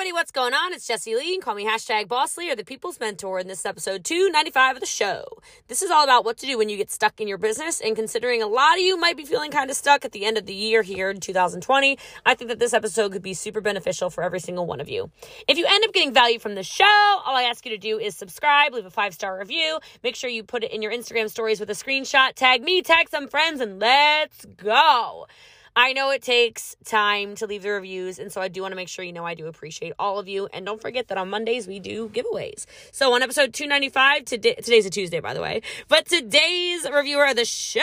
everybody, what's going on? It's Jessie Lee. Call me hashtag Boss Lee or the People's Mentor, in this episode 295 of the show. This is all about what to do when you get stuck in your business, and considering a lot of you might be feeling kind of stuck at the end of the year here in 2020, I think that this episode could be super beneficial for every single one of you. If you end up getting value from the show, all I ask you to do is subscribe, leave a five star review, make sure you put it in your Instagram stories with a screenshot, tag me, tag some friends, and let's go. I know it takes time to leave the reviews, and so I do want to make sure you know I do appreciate all of you. And don't forget that on Mondays we do giveaways. So on episode 295, today, today's a Tuesday, by the way, but today's reviewer of the show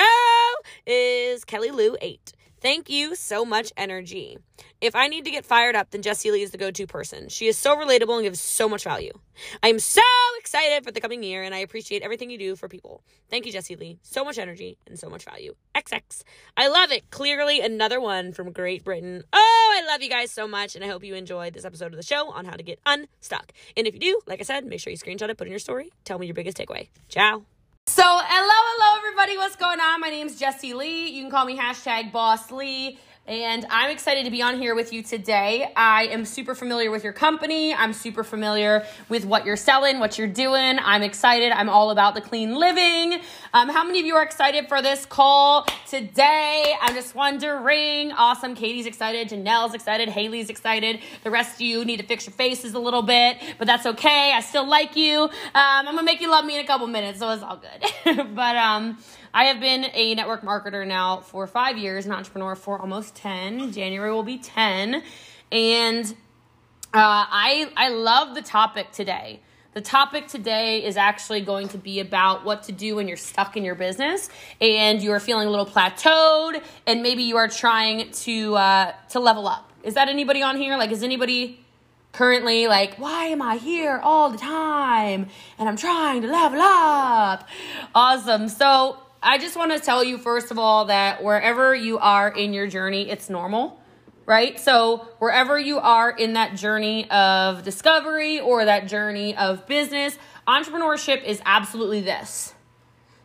is Kelly Lou 8. Thank you so much, energy. If I need to get fired up, then Jessie Lee is the go to person. She is so relatable and gives so much value. I am so excited for the coming year and I appreciate everything you do for people. Thank you, Jessie Lee. So much energy and so much value. XX. I love it. Clearly, another one from Great Britain. Oh, I love you guys so much and I hope you enjoyed this episode of the show on how to get unstuck. And if you do, like I said, make sure you screenshot it, put in your story, tell me your biggest takeaway. Ciao. So, hello, hello, everybody. What's going on? My name is Jessie Lee. You can call me hashtag Boss Lee and I'm excited to be on here with you today. I am super familiar with your company. I'm super familiar with what you're selling, what you're doing. I'm excited. I'm all about the clean living. Um, how many of you are excited for this call today? I'm just wondering. Awesome. Katie's excited. Janelle's excited. Haley's excited. The rest of you need to fix your faces a little bit, but that's okay. I still like you. Um, I'm going to make you love me in a couple minutes, so it's all good. but, um, I have been a network marketer now for five years, an entrepreneur for almost 10. January will be 10. And uh, I, I love the topic today. The topic today is actually going to be about what to do when you're stuck in your business and you are feeling a little plateaued and maybe you are trying to uh, to level up. Is that anybody on here? Like, is anybody currently like, why am I here all the time? And I'm trying to level up. Awesome. So I just want to tell you, first of all, that wherever you are in your journey, it's normal, right? So, wherever you are in that journey of discovery or that journey of business, entrepreneurship is absolutely this.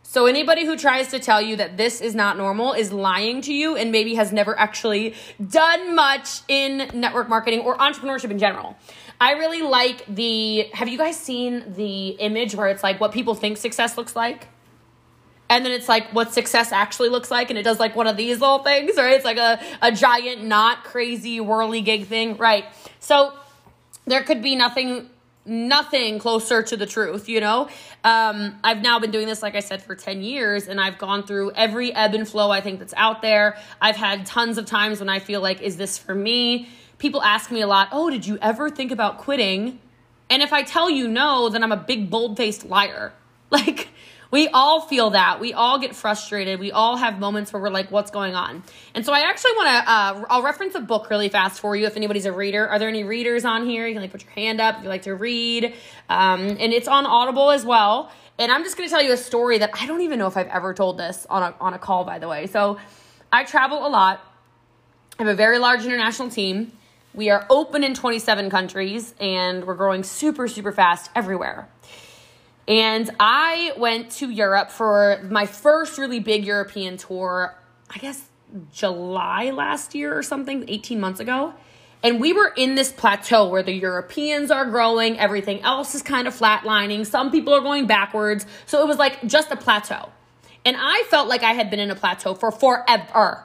So, anybody who tries to tell you that this is not normal is lying to you and maybe has never actually done much in network marketing or entrepreneurship in general. I really like the. Have you guys seen the image where it's like what people think success looks like? And then it's like what success actually looks like and it does like one of these little things right? It's like a, a giant not crazy whirly gig thing right? So there could be nothing nothing closer to the truth you know? Um, i've now been doing this like i said for 10 years and i've gone through every ebb and flow i think that's out there. I've had tons of times when i feel like is this for me? People ask me a lot oh did you ever think about quitting? And if i tell you no then i'm a big bold-faced liar. Like we all feel that. We all get frustrated. We all have moments where we're like, what's going on? And so I actually want to, uh, I'll reference a book really fast for you if anybody's a reader. Are there any readers on here? You can like put your hand up if you like to read. Um, and it's on Audible as well. And I'm just going to tell you a story that I don't even know if I've ever told this on a, on a call, by the way. So I travel a lot. I have a very large international team. We are open in 27 countries and we're growing super, super fast everywhere. And I went to Europe for my first really big European tour, I guess July last year or something, 18 months ago. And we were in this plateau where the Europeans are growing, everything else is kind of flatlining, some people are going backwards. So it was like just a plateau. And I felt like I had been in a plateau for forever.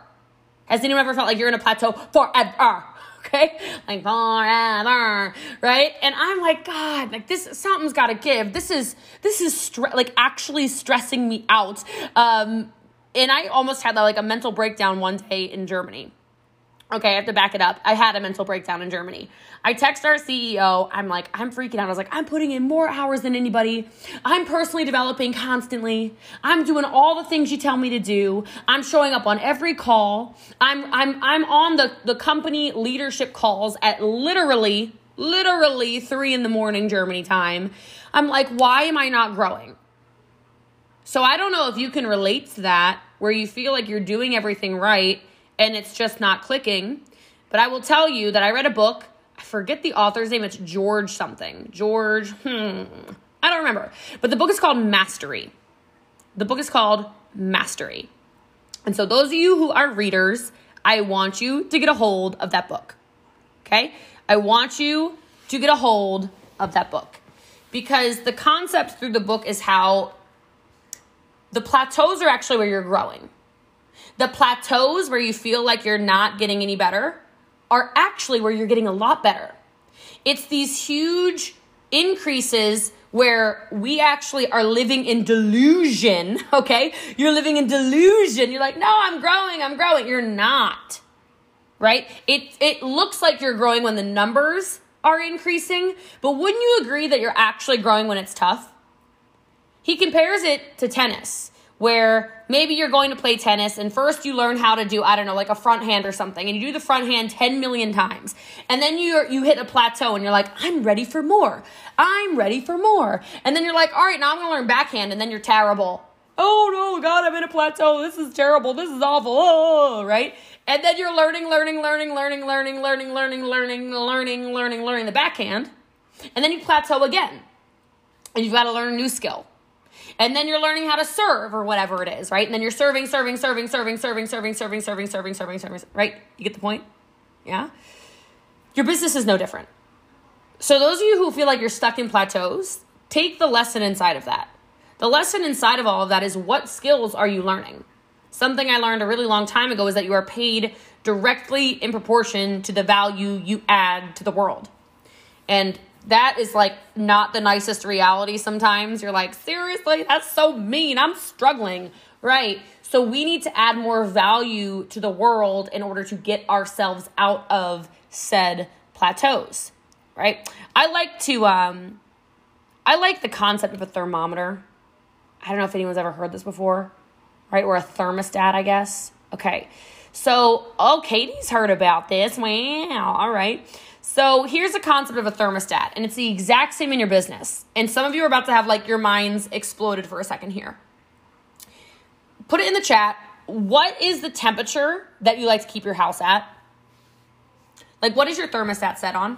Has anyone ever felt like you're in a plateau forever? Okay? Like forever, right? And I'm like, God, like this, something's got to give. This is, this is stre- like actually stressing me out. Um, and I almost had like a mental breakdown one day in Germany. Okay, I have to back it up. I had a mental breakdown in Germany. I text our CEO. I'm like, I'm freaking out. I was like, I'm putting in more hours than anybody. I'm personally developing constantly. I'm doing all the things you tell me to do. I'm showing up on every call. I'm I'm I'm on the the company leadership calls at literally literally three in the morning Germany time. I'm like, why am I not growing? So I don't know if you can relate to that, where you feel like you're doing everything right and it's just not clicking. But I will tell you that I read a book. I forget the author's name. It's George something. George, hmm. I don't remember. But the book is called Mastery. The book is called Mastery. And so, those of you who are readers, I want you to get a hold of that book. Okay? I want you to get a hold of that book because the concept through the book is how the plateaus are actually where you're growing. The plateaus where you feel like you're not getting any better are actually where you're getting a lot better. It's these huge increases where we actually are living in delusion, okay? You're living in delusion. You're like, no, I'm growing, I'm growing. You're not, right? It, it looks like you're growing when the numbers are increasing, but wouldn't you agree that you're actually growing when it's tough? He compares it to tennis, where maybe you're going to play tennis and first you learn how to do, I don't know, like a front hand or something, and you do the front hand 10 million times. And then you you hit a plateau and you're like, I'm ready for more. I'm ready for more. And then you're like, all right, now I'm gonna learn backhand, and then you're terrible. Oh no, God, I'm in a plateau. This is terrible. This is awful. Oh, right? And then you're learning, learning, learning, learning, learning, learning, learning, learning, learning, learning, learning the backhand. And then you plateau again. And you've got to learn a new skill. And then you're learning how to serve or whatever it is, right? And then you're serving, serving, serving, serving, serving, serving, serving, serving, serving, serving, serving, right? You get the point? Yeah? Your business is no different. So those of you who feel like you're stuck in plateaus, take the lesson inside of that. The lesson inside of all of that is what skills are you learning? Something I learned a really long time ago is that you are paid directly in proportion to the value you add to the world. And that is like not the nicest reality sometimes. You're like, seriously, that's so mean. I'm struggling. Right. So we need to add more value to the world in order to get ourselves out of said plateaus. Right. I like to, um, I like the concept of a thermometer. I don't know if anyone's ever heard this before right? Or a thermostat, I guess. Okay. So, oh, Katie's heard about this. Wow. All right. So, here's a concept of a thermostat, and it's the exact same in your business. And some of you are about to have like your minds exploded for a second here. Put it in the chat. What is the temperature that you like to keep your house at? Like, what is your thermostat set on?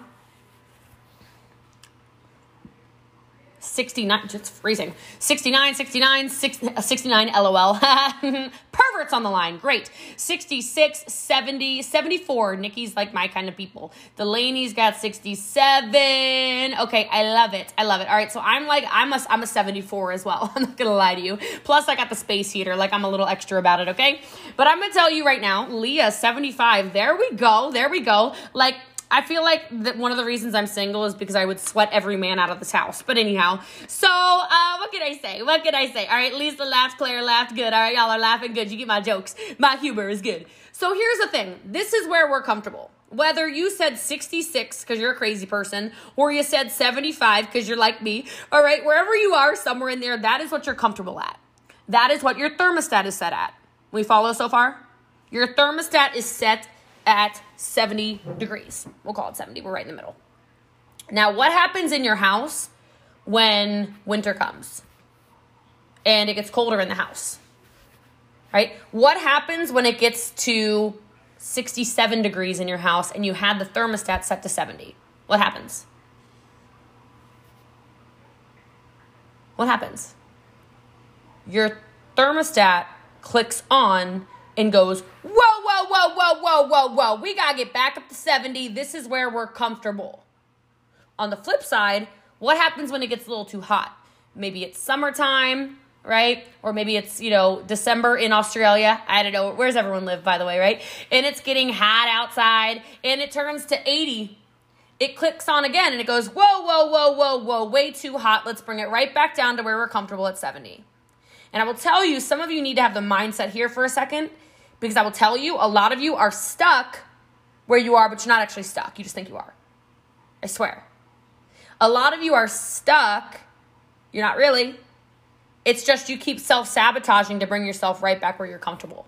69, just freezing. 69, 69, uh, 69, LOL. Perverts on the line. Great. 66, 70, 74. Nikki's like my kind of people. Delaney's got 67. Okay, I love it. I love it. All right, so I'm like, I'm a, I'm a 74 as well. I'm not gonna lie to you. Plus, I got the space heater. Like, I'm a little extra about it, okay? But I'm gonna tell you right now, Leah, 75. There we go. There we go. Like, I feel like that one of the reasons I'm single is because I would sweat every man out of this house. But anyhow, so uh, what can I say? What can I say? All right, Lisa laughed, Claire laughed, good. All right, y'all are laughing, good. You get my jokes. My humor is good. So here's the thing. This is where we're comfortable. Whether you said 66 because you're a crazy person, or you said 75 because you're like me, all right, wherever you are, somewhere in there, that is what you're comfortable at. That is what your thermostat is set at. We follow so far? Your thermostat is set at 70 degrees. We'll call it 70. We're right in the middle. Now, what happens in your house when winter comes and it gets colder in the house? Right? What happens when it gets to 67 degrees in your house and you had the thermostat set to 70? What happens? What happens? Your thermostat clicks on and goes, whoa, whoa, whoa, whoa, whoa, whoa. We got to get back up to 70. This is where we're comfortable. On the flip side, what happens when it gets a little too hot? Maybe it's summertime, right? Or maybe it's, you know, December in Australia. I don't know. Where's everyone live, by the way, right? And it's getting hot outside and it turns to 80. It clicks on again and it goes, whoa, whoa, whoa, whoa, whoa, way too hot. Let's bring it right back down to where we're comfortable at 70. And I will tell you, some of you need to have the mindset here for a second because I will tell you, a lot of you are stuck where you are, but you're not actually stuck. You just think you are. I swear. A lot of you are stuck. You're not really. It's just you keep self sabotaging to bring yourself right back where you're comfortable.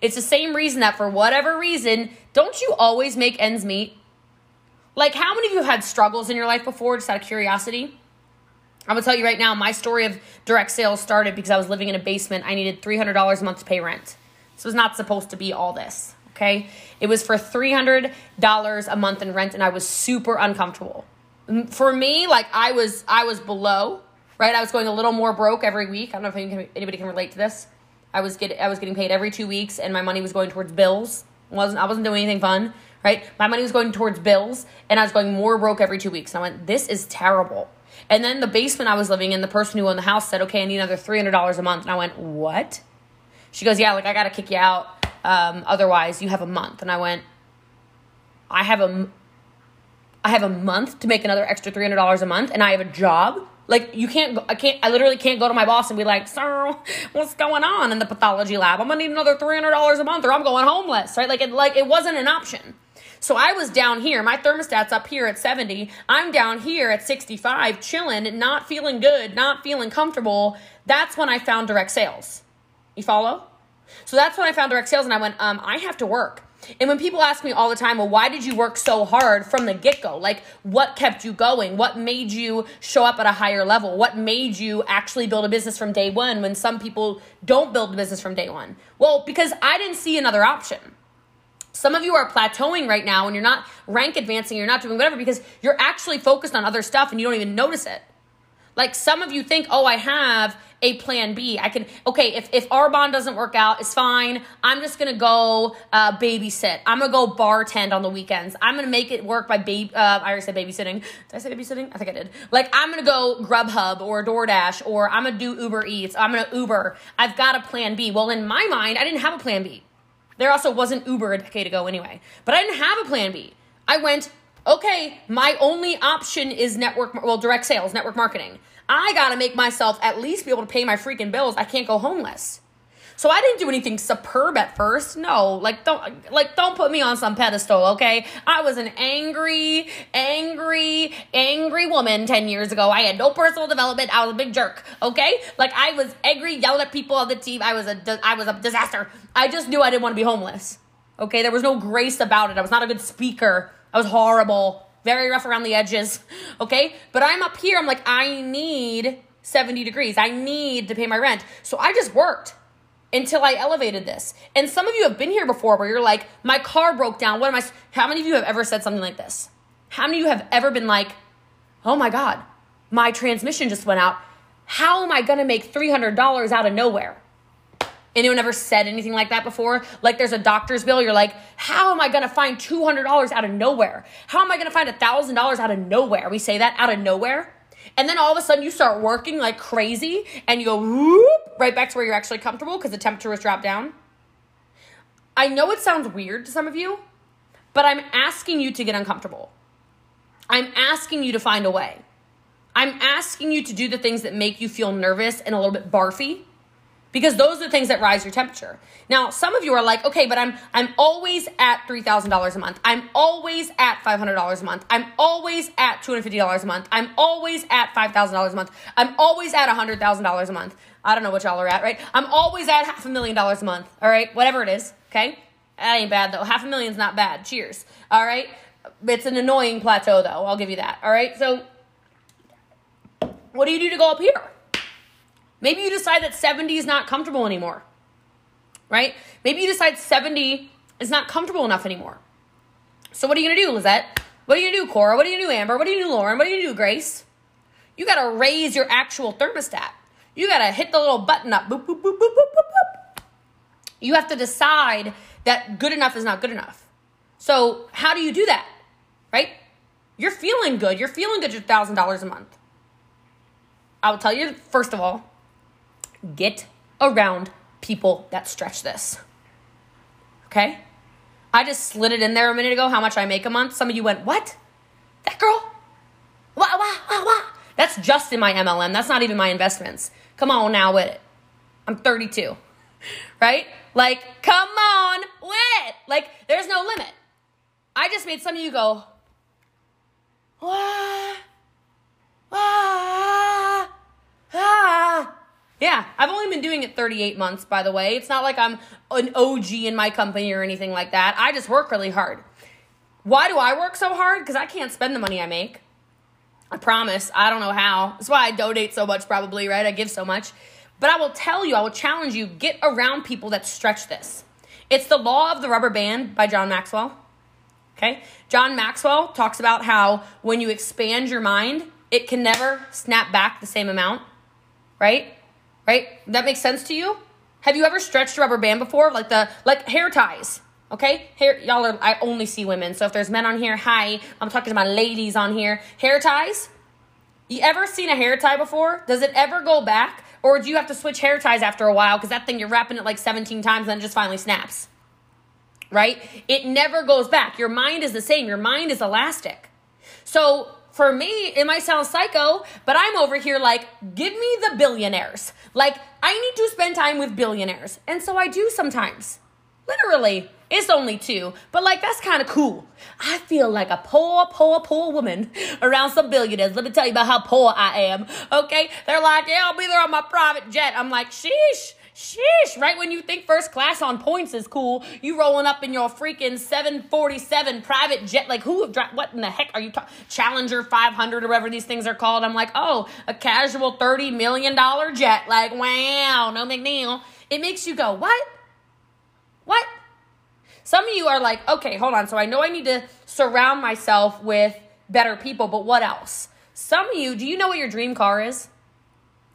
It's the same reason that for whatever reason, don't you always make ends meet? Like, how many of you have had struggles in your life before, just out of curiosity? I'm gonna tell you right now, my story of direct sales started because I was living in a basement. I needed $300 a month to pay rent. This was not supposed to be all this, okay? It was for $300 a month in rent and I was super uncomfortable. For me, like I was I was below, right? I was going a little more broke every week. I don't know if anybody can relate to this. I was getting I was getting paid every 2 weeks and my money was going towards bills. wasn't I wasn't doing anything fun, right? My money was going towards bills and I was going more broke every two weeks. And I went, this is terrible. And then the basement I was living in, the person who owned the house said, okay, I need another $300 a month. And I went, what? She goes, yeah, like I got to kick you out. Um, otherwise, you have a month. And I went, I have a, I have a month to make another extra $300 a month and I have a job. Like you can't, go, I can't, I literally can't go to my boss and be like, sir, what's going on in the pathology lab? I'm gonna need another $300 a month or I'm going homeless, right? Like it, like it wasn't an option. So I was down here, my thermostat's up here at 70. I'm down here at 65, chilling, not feeling good, not feeling comfortable. That's when I found direct sales. You follow? So that's when I found direct sales and I went, um, I have to work. And when people ask me all the time, well, why did you work so hard from the get go? Like, what kept you going? What made you show up at a higher level? What made you actually build a business from day one when some people don't build a business from day one? Well, because I didn't see another option. Some of you are plateauing right now and you're not rank advancing, you're not doing whatever because you're actually focused on other stuff and you don't even notice it. Like some of you think, oh, I have a plan B. I can, okay, if, if Arbonne doesn't work out, it's fine. I'm just gonna go uh, babysit. I'm gonna go bartend on the weekends. I'm gonna make it work by baby, uh, I already said babysitting. Did I say babysitting? I think I did. Like, I'm gonna go Grubhub or DoorDash or I'm gonna do Uber Eats. I'm gonna Uber. I've got a plan B. Well, in my mind, I didn't have a plan B. There also wasn't Uber a decade ago anyway. But I didn't have a plan B. I went, okay, my only option is network, well, direct sales, network marketing. I got to make myself at least be able to pay my freaking bills. I can't go homeless. So I didn't do anything superb at first. No, like don't like don't put me on some pedestal, okay? I was an angry, angry, angry woman 10 years ago. I had no personal development. I was a big jerk, okay? Like I was angry, yelled at people on the team. I was a I was a disaster. I just knew I didn't want to be homeless. Okay? There was no grace about it. I was not a good speaker. I was horrible very rough around the edges, okay? But I'm up here, I'm like, I need 70 degrees. I need to pay my rent. So I just worked until I elevated this. And some of you have been here before where you're like, my car broke down. What am I? How many of you have ever said something like this? How many of you have ever been like, oh my God, my transmission just went out. How am I gonna make $300 out of nowhere? Anyone ever said anything like that before? Like there's a doctor's bill, you're like, how am I gonna find $200 out of nowhere? How am I gonna find $1,000 out of nowhere? We say that out of nowhere. And then all of a sudden you start working like crazy and you go whoop, right back to where you're actually comfortable because the temperature has dropped down. I know it sounds weird to some of you, but I'm asking you to get uncomfortable. I'm asking you to find a way. I'm asking you to do the things that make you feel nervous and a little bit barfy because those are the things that rise your temperature. Now, some of you are like, okay, but I'm I'm always at three thousand dollars a month. I'm always at five hundred dollars a month. I'm always at two hundred fifty dollars a month. I'm always at five thousand dollars a month. I'm always at hundred thousand dollars a month. I don't know what y'all are at, right? I'm always at half a million dollars a month. All right, whatever it is. Okay, that ain't bad though. Half a million's not bad. Cheers. All right, it's an annoying plateau though. I'll give you that. All right, so what do you do to go up here? Maybe you decide that 70 is not comfortable anymore, right? Maybe you decide 70 is not comfortable enough anymore. So what are you gonna do, Lizette? What are you gonna do, Cora? What are you gonna do, Amber? What are you gonna do, Lauren? What are you gonna do, Grace? You gotta raise your actual thermostat. You gotta hit the little button up. Boop, boop, boop, boop, boop, boop, boop. You have to decide that good enough is not good enough. So how do you do that? Right? You're feeling good. You're feeling good. Thousand dollars a month. I will tell you first of all, Get around people that stretch this. Okay? I just slid it in there a minute ago how much I make a month. Some of you went, What? That girl? Wah, wah, wah, wah. That's just in my MLM. That's not even my investments. Come on now with it. I'm 32. Right? Like, come on with it. Like, there's no limit. I just made some of you go, Wah, wah, ah. Yeah, I've only been doing it 38 months, by the way. It's not like I'm an OG in my company or anything like that. I just work really hard. Why do I work so hard? Because I can't spend the money I make. I promise. I don't know how. That's why I donate so much, probably, right? I give so much. But I will tell you, I will challenge you get around people that stretch this. It's the law of the rubber band by John Maxwell. Okay? John Maxwell talks about how when you expand your mind, it can never snap back the same amount, right? Right? That makes sense to you? Have you ever stretched a rubber band before? Like the like hair ties. Okay, hair y'all are I only see women. So if there's men on here, hi. I'm talking to my ladies on here. Hair ties. You ever seen a hair tie before? Does it ever go back? Or do you have to switch hair ties after a while because that thing you're wrapping it like 17 times and then it just finally snaps? Right? It never goes back. Your mind is the same. Your mind is elastic. So for me, it might sound psycho, but I'm over here like, give me the billionaires. Like, I need to spend time with billionaires. And so I do sometimes. Literally. It's only two, but like that's kind of cool. I feel like a poor, poor, poor woman around some billionaires. Let me tell you about how poor I am. Okay, they're like, yeah, I'll be there on my private jet. I'm like, sheesh. Sheesh, right when you think first class on points is cool, you rolling up in your freaking 747 private jet. Like, who, what in the heck are you talking? Challenger 500 or whatever these things are called. I'm like, oh, a casual $30 million jet. Like, wow, no deal. It makes you go, what? What? Some of you are like, okay, hold on. So I know I need to surround myself with better people, but what else? Some of you, do you know what your dream car is?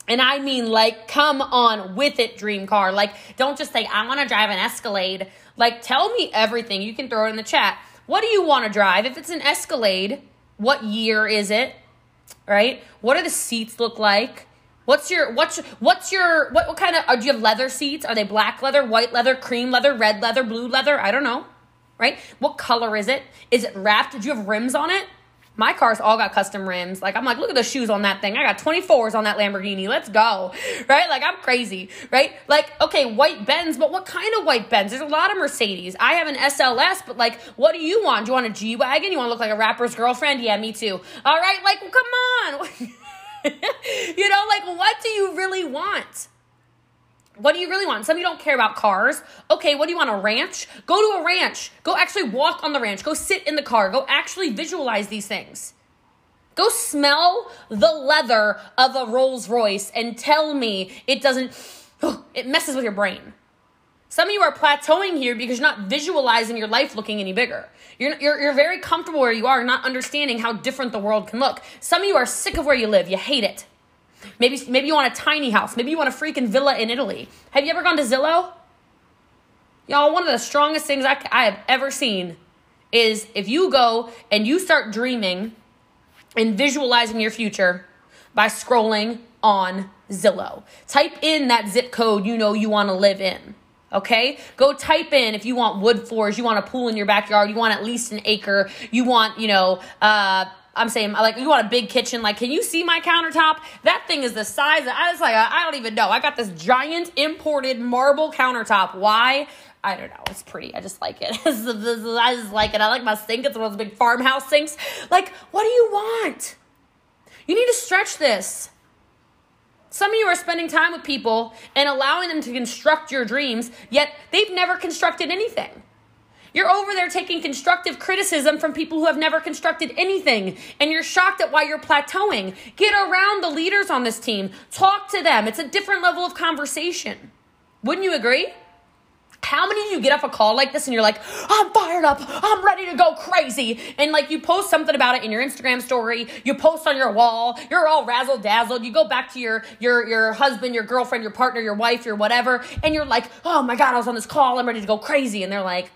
And I mean, like, come on with it, dream car. Like, don't just say, I want to drive an Escalade. Like, tell me everything. You can throw it in the chat. What do you want to drive? If it's an Escalade, what year is it? Right? What do the seats look like? What's your what's your, what's your what what kind of uh, do you have leather seats? Are they black leather, white leather, cream leather, red leather, blue leather? I don't know. Right? What color is it? Is it wrapped? Did you have rims on it? My car's all got custom rims. Like I'm like, look at the shoes on that thing. I got 24s on that Lamborghini. Let's go. Right? Like I'm crazy. Right? Like, okay, white Benz, but what kind of white Benz? There's a lot of Mercedes. I have an SLS, but like, what do you want? Do you want a G Wagon? You want to look like a rapper's girlfriend? Yeah, me too. All right, like, well, come on. you know, like what do you really want? What do you really want? Some of you don't care about cars. Okay, what do you want? A ranch? Go to a ranch. Go actually walk on the ranch. Go sit in the car. Go actually visualize these things. Go smell the leather of a Rolls Royce and tell me it doesn't, oh, it messes with your brain. Some of you are plateauing here because you're not visualizing your life looking any bigger. You're, you're, you're very comfortable where you are, not understanding how different the world can look. Some of you are sick of where you live. You hate it. Maybe, maybe you want a tiny house. Maybe you want a freaking villa in Italy. Have you ever gone to Zillow? Y'all, one of the strongest things I, I have ever seen is if you go and you start dreaming and visualizing your future by scrolling on Zillow. Type in that zip code you know you want to live in. Okay? Go type in if you want wood floors, you want a pool in your backyard, you want at least an acre, you want, you know, uh, I'm saying like you want a big kitchen. Like, can you see my countertop? That thing is the size. Of, I was like, I don't even know. I got this giant imported marble countertop. Why? I don't know. It's pretty. I just like it. I just like it. I like my sink. It's one of those big farmhouse sinks. Like, what do you want? You need to stretch this. Some of you are spending time with people and allowing them to construct your dreams, yet they've never constructed anything. You're over there taking constructive criticism from people who have never constructed anything, and you're shocked at why you're plateauing. Get around the leaders on this team, talk to them. It's a different level of conversation. Wouldn't you agree? How many of you get off a call like this and you're like, I'm fired up, I'm ready to go crazy, and like you post something about it in your Instagram story, you post on your wall, you're all razzle dazzled, you go back to your your your husband, your girlfriend, your partner, your wife, your whatever, and you're like, oh my god, I was on this call, I'm ready to go crazy, and they're like,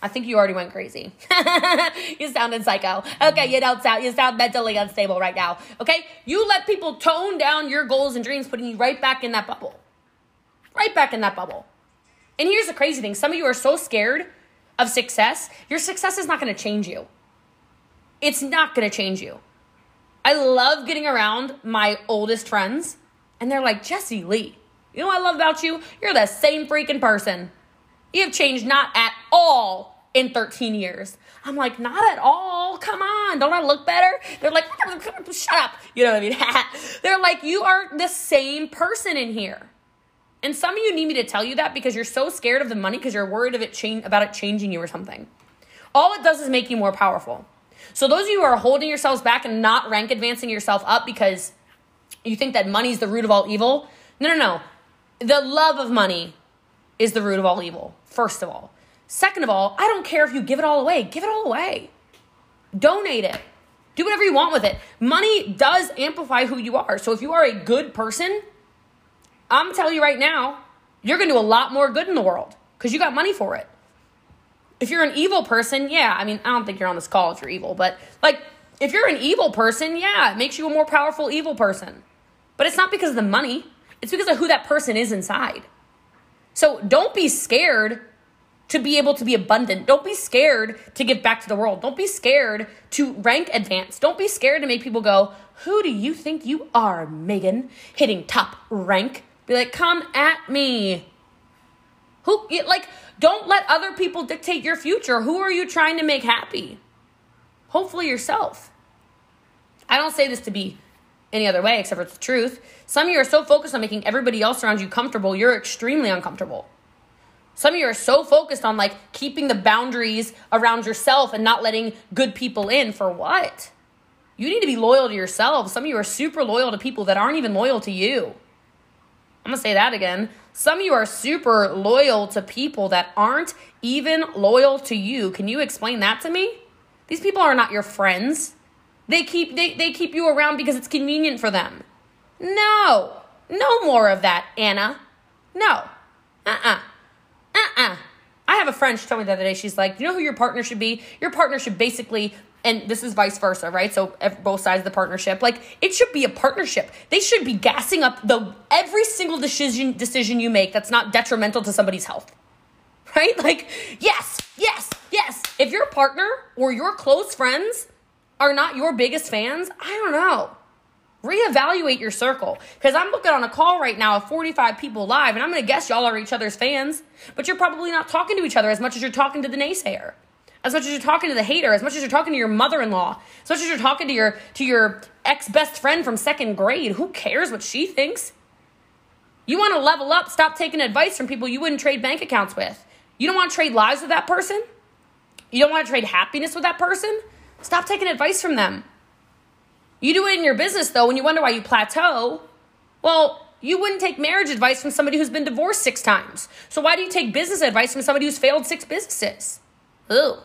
I think you already went crazy. you sounded psycho. Okay, you don't sound you sound mentally unstable right now. Okay? You let people tone down your goals and dreams, putting you right back in that bubble. Right back in that bubble. And here's the crazy thing some of you are so scared of success, your success is not to change you. It's not to change you. I love getting around my oldest friends, and they're like, Jessie Lee, you know what I love about you? You're the same freaking person. You have changed not at all in 13 years. I'm like, not at all. Come on. Don't I look better? They're like, shut up. You know what I mean? They're like, you are the same person in here. And some of you need me to tell you that because you're so scared of the money because you're worried of it change about it changing you or something. All it does is make you more powerful. So those of you who are holding yourselves back and not rank advancing yourself up because you think that money's the root of all evil, no, no, no. The love of money is the root of all evil, first of all. Second of all, I don't care if you give it all away. Give it all away. Donate it. Do whatever you want with it. Money does amplify who you are. So if you are a good person, I'm telling you right now, you're going to do a lot more good in the world because you got money for it. If you're an evil person, yeah, I mean, I don't think you're on this call if you're evil, but like, if you're an evil person, yeah, it makes you a more powerful evil person. But it's not because of the money, it's because of who that person is inside. So don't be scared to be able to be abundant. Don't be scared to give back to the world. Don't be scared to rank advance. Don't be scared to make people go, Who do you think you are, Megan? Hitting top rank. Be like, Come at me. Who, like, don't let other people dictate your future. Who are you trying to make happy? Hopefully, yourself. I don't say this to be any other way except for the truth. Some of you are so focused on making everybody else around you comfortable, you're extremely uncomfortable. Some of you are so focused on like keeping the boundaries around yourself and not letting good people in for what? You need to be loyal to yourself. Some of you are super loyal to people that aren't even loyal to you. I'm gonna say that again. Some of you are super loyal to people that aren't even loyal to you. Can you explain that to me? These people are not your friends. They keep they, they keep you around because it's convenient for them. No. No more of that, Anna. No. Uh-uh uh-uh. I have a friend, she told me the other day, she's like, you know who your partner should be? Your partner should basically, and this is vice versa, right? So both sides of the partnership, like it should be a partnership. They should be gassing up the every single decision decision you make that's not detrimental to somebody's health. Right? Like, yes, yes, yes. If your partner or your close friends are not your biggest fans, I don't know. Reevaluate your circle. Because i'm looking on a call right now of 45 people live and i'm going to guess y'all are each other's fans but you're probably not talking to each other as much as you're talking to the naysayer. As much as you're talking to the hater as much as you're talking to your mother-in-law as much as you're talking to your to your ex-best friend from second grade who cares what she thinks? You want to level up stop taking advice from people you wouldn't trade bank accounts with. You don't want to trade lives with that person? You don't want to trade happiness with that person stop taking advice from them you do it in your business though, when you wonder why you plateau. Well, you wouldn't take marriage advice from somebody who's been divorced six times. So why do you take business advice from somebody who's failed six businesses? Ooh.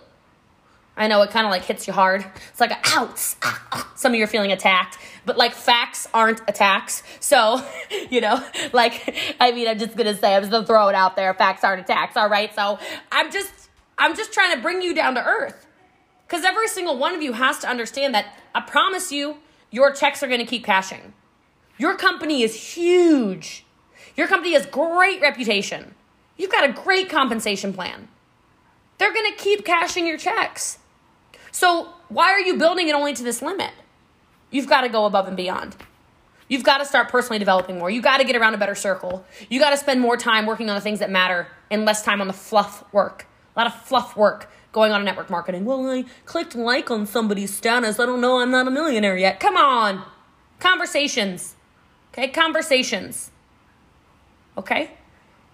I know it kind of like hits you hard. It's like ouch. Ah, ah. Some of you are feeling attacked, but like facts aren't attacks. So, you know, like I mean, I'm just gonna say, I'm just gonna throw it out there. Facts aren't attacks. All right. So I'm just, I'm just trying to bring you down to earth, because every single one of you has to understand that I promise you, your checks are going to keep cashing. Your company is huge. Your company has great reputation. You've got a great compensation plan. They're going to keep cashing your checks. So, why are you building it only to this limit? You've got to go above and beyond. You've got to start personally developing more. You've got to get around a better circle. You got to spend more time working on the things that matter and less time on the fluff work. A lot of fluff work going on a network marketing. Well, I clicked like on somebody's status. I don't know. I'm not a millionaire yet. Come on. Conversations. Okay, conversations. Okay?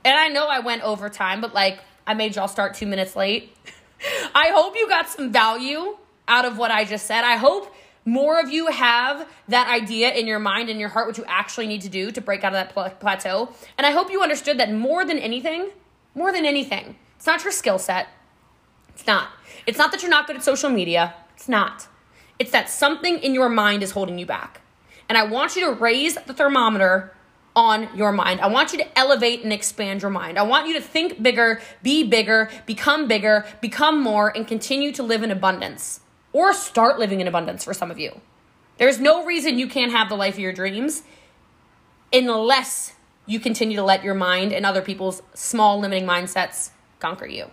And I know I went over time, but like I made y'all start two minutes late. I hope you got some value out of what I just said. I hope more of you have that idea in your mind and your heart, what you actually need to do to break out of that pl- plateau. And I hope you understood that more than anything, more than anything, it's not your skill set, it's not. It's not that you're not good at social media. It's not. It's that something in your mind is holding you back. And I want you to raise the thermometer on your mind. I want you to elevate and expand your mind. I want you to think bigger, be bigger, become bigger, become more, and continue to live in abundance or start living in abundance for some of you. There's no reason you can't have the life of your dreams unless you continue to let your mind and other people's small limiting mindsets conquer you.